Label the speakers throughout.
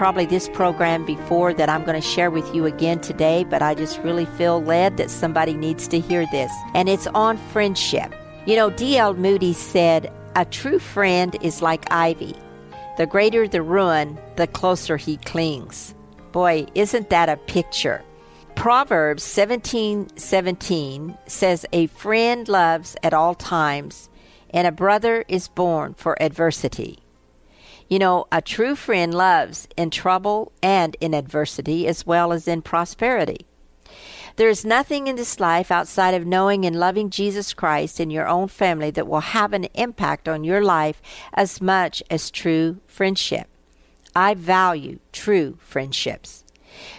Speaker 1: probably this program before that I'm going to share with you again today, but I just really feel led that somebody needs to hear this. And it's on friendship. You know, D.L. Moody said, A true friend is like ivy. The greater the ruin, the closer he clings. Boy, isn't that a picture? Proverbs 17 17 says, A friend loves at all times, and a brother is born for adversity. You know, a true friend loves in trouble and in adversity as well as in prosperity. There is nothing in this life outside of knowing and loving Jesus Christ in your own family that will have an impact on your life as much as true friendship. I value true friendships.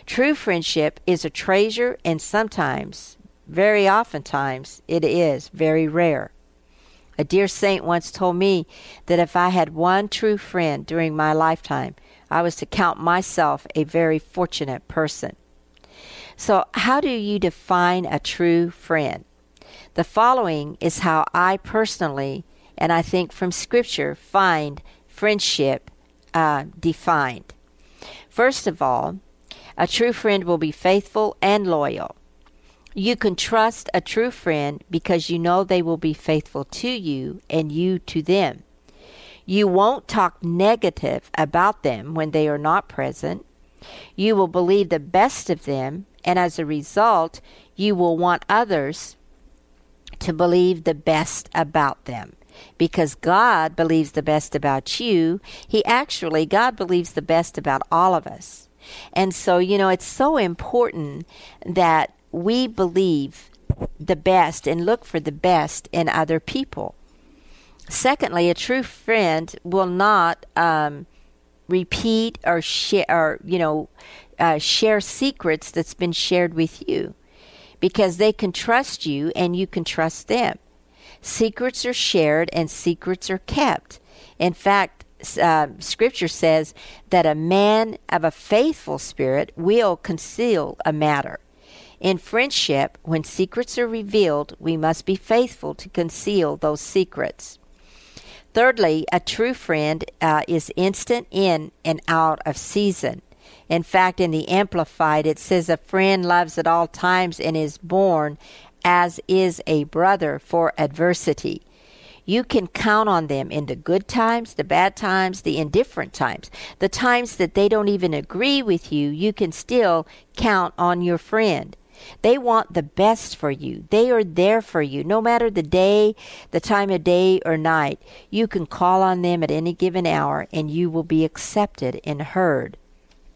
Speaker 1: True friendship is a treasure, and sometimes, very oftentimes, it is very rare. A dear saint once told me that if I had one true friend during my lifetime, I was to count myself a very fortunate person. So, how do you define a true friend? The following is how I personally, and I think from Scripture, find friendship uh, defined. First of all, a true friend will be faithful and loyal. You can trust a true friend because you know they will be faithful to you and you to them. You won't talk negative about them when they are not present. You will believe the best of them, and as a result, you will want others to believe the best about them. Because God believes the best about you, He actually, God believes the best about all of us. And so, you know, it's so important that we believe the best and look for the best in other people. Secondly, a true friend will not um, repeat or share, or you know, uh, share secrets that's been shared with you, because they can trust you and you can trust them. Secrets are shared and secrets are kept. In fact, uh, Scripture says that a man of a faithful spirit will conceal a matter. In friendship, when secrets are revealed, we must be faithful to conceal those secrets. Thirdly, a true friend uh, is instant in and out of season. In fact, in the Amplified, it says, A friend loves at all times and is born as is a brother for adversity. You can count on them in the good times, the bad times, the indifferent times. The times that they don't even agree with you, you can still count on your friend. They want the best for you. They are there for you. No matter the day, the time of day or night, you can call on them at any given hour and you will be accepted and heard.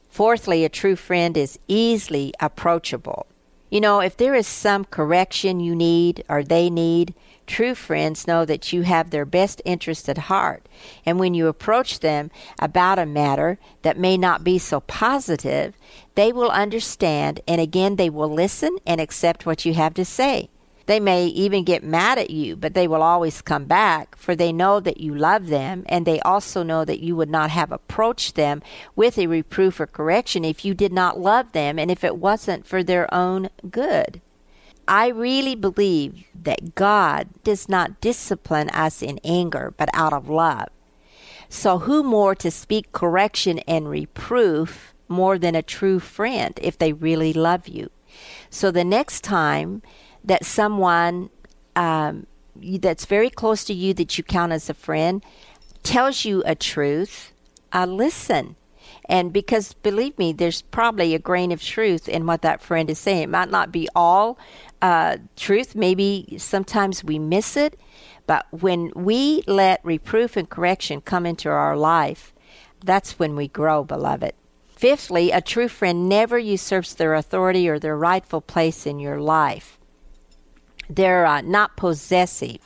Speaker 1: Fourthly, a true friend is easily approachable. You know, if there is some correction you need or they need, true friends know that you have their best interest at heart. And when you approach them about a matter that may not be so positive, they will understand and again they will listen and accept what you have to say. They may even get mad at you, but they will always come back, for they know that you love them, and they also know that you would not have approached them with a reproof or correction if you did not love them and if it wasn't for their own good. I really believe that God does not discipline us in anger, but out of love. So, who more to speak correction and reproof more than a true friend if they really love you? So, the next time that someone um, that's very close to you that you count as a friend tells you a truth, uh, listen. And because believe me, there's probably a grain of truth in what that friend is saying. It might not be all uh, truth. Maybe sometimes we miss it. But when we let reproof and correction come into our life, that's when we grow, beloved. Fifthly, a true friend never usurps their authority or their rightful place in your life. They're uh, not possessive.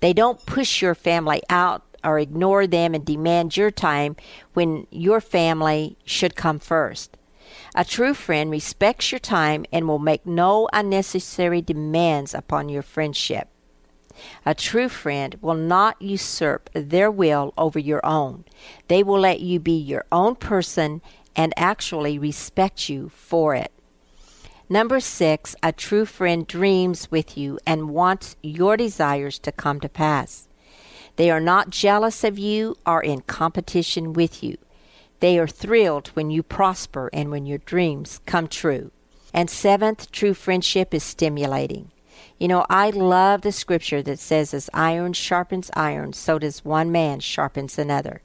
Speaker 1: They don't push your family out or ignore them and demand your time when your family should come first. A true friend respects your time and will make no unnecessary demands upon your friendship. A true friend will not usurp their will over your own. They will let you be your own person and actually respect you for it. Number six, a true friend dreams with you and wants your desires to come to pass. They are not jealous of you or in competition with you. They are thrilled when you prosper and when your dreams come true. And seventh, true friendship is stimulating. You know, I love the scripture that says, as iron sharpens iron, so does one man sharpens another.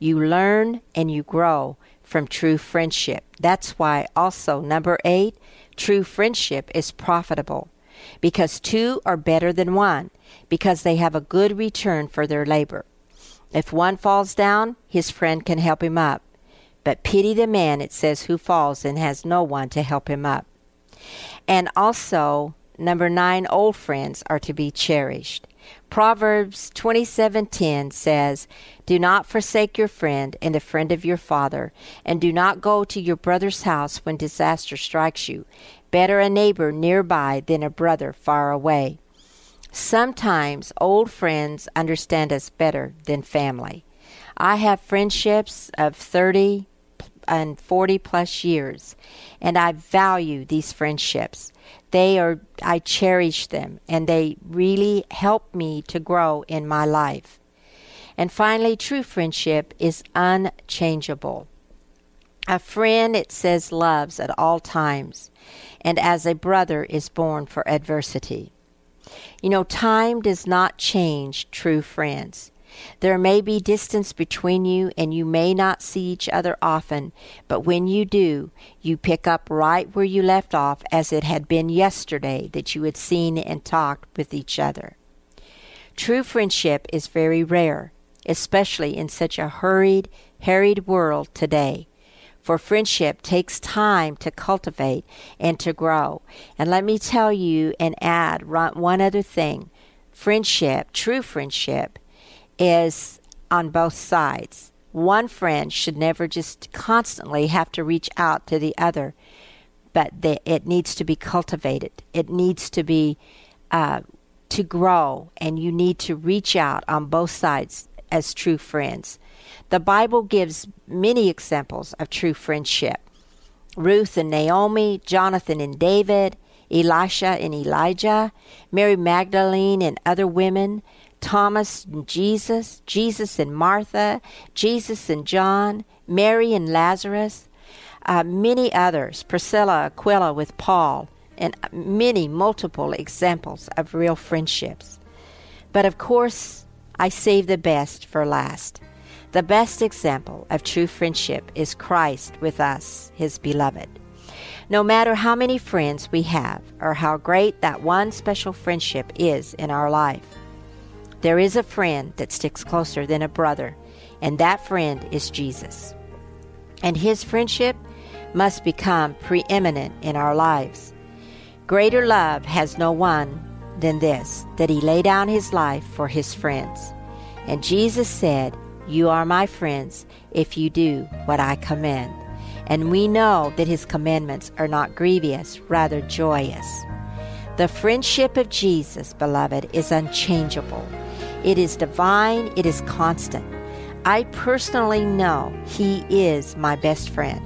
Speaker 1: You learn and you grow from true friendship. That's why also, number eight, true friendship is profitable because two are better than one because they have a good return for their labor. If one falls down, his friend can help him up. But pity the man, it says, who falls and has no one to help him up. And also, number nine, old friends are to be cherished. Proverbs 27:10 says, "Do not forsake your friend and the friend of your father, and do not go to your brother's house when disaster strikes you. Better a neighbor nearby than a brother far away." Sometimes old friends understand us better than family. I have friendships of 30 and 40 plus years, and I value these friendships. They are, I cherish them, and they really help me to grow in my life. And finally, true friendship is unchangeable. A friend, it says, loves at all times, and as a brother is born for adversity. You know, time does not change true friends. There may be distance between you, and you may not see each other often, but when you do, you pick up right where you left off as it had been yesterday that you had seen and talked with each other. True friendship is very rare, especially in such a hurried, harried world today. For friendship takes time to cultivate and to grow. And let me tell you and add one other thing friendship, true friendship, is on both sides. One friend should never just constantly have to reach out to the other, but it needs to be cultivated. It needs to be uh, to grow, and you need to reach out on both sides as true friends. The Bible gives many examples of true friendship Ruth and Naomi, Jonathan and David, Elisha and Elijah, Mary Magdalene and other women, Thomas and Jesus, Jesus and Martha, Jesus and John, Mary and Lazarus, uh, many others, Priscilla, Aquila with Paul, and many multiple examples of real friendships. But of course, I save the best for last. The best example of true friendship is Christ with us, his beloved. No matter how many friends we have or how great that one special friendship is in our life, there is a friend that sticks closer than a brother, and that friend is Jesus. And his friendship must become preeminent in our lives. Greater love has no one than this, that he lay down his life for his friends. And Jesus said, You are my friends if you do what I command. And we know that his commandments are not grievous, rather joyous. The friendship of Jesus, beloved, is unchangeable. It is divine, it is constant. I personally know He is my best friend.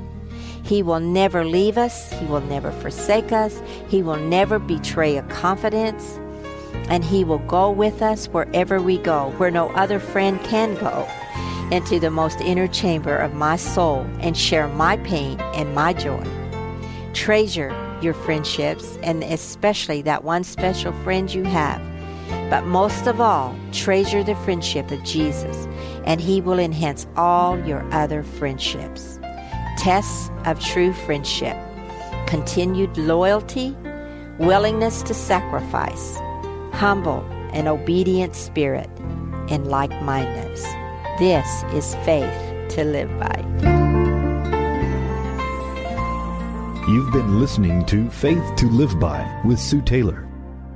Speaker 1: He will never leave us, He will never forsake us, He will never betray a confidence, and He will go with us wherever we go, where no other friend can go, into the most inner chamber of my soul and share my pain and my joy. Treasure your friendships, and especially that one special friend you have but most of all, treasure the friendship of Jesus, and He will enhance all your other friendships. Tests of true friendship continued loyalty, willingness to sacrifice, humble and obedient spirit, and like mindedness. This is faith to live by.
Speaker 2: You've been listening to Faith to Live By with Sue Taylor.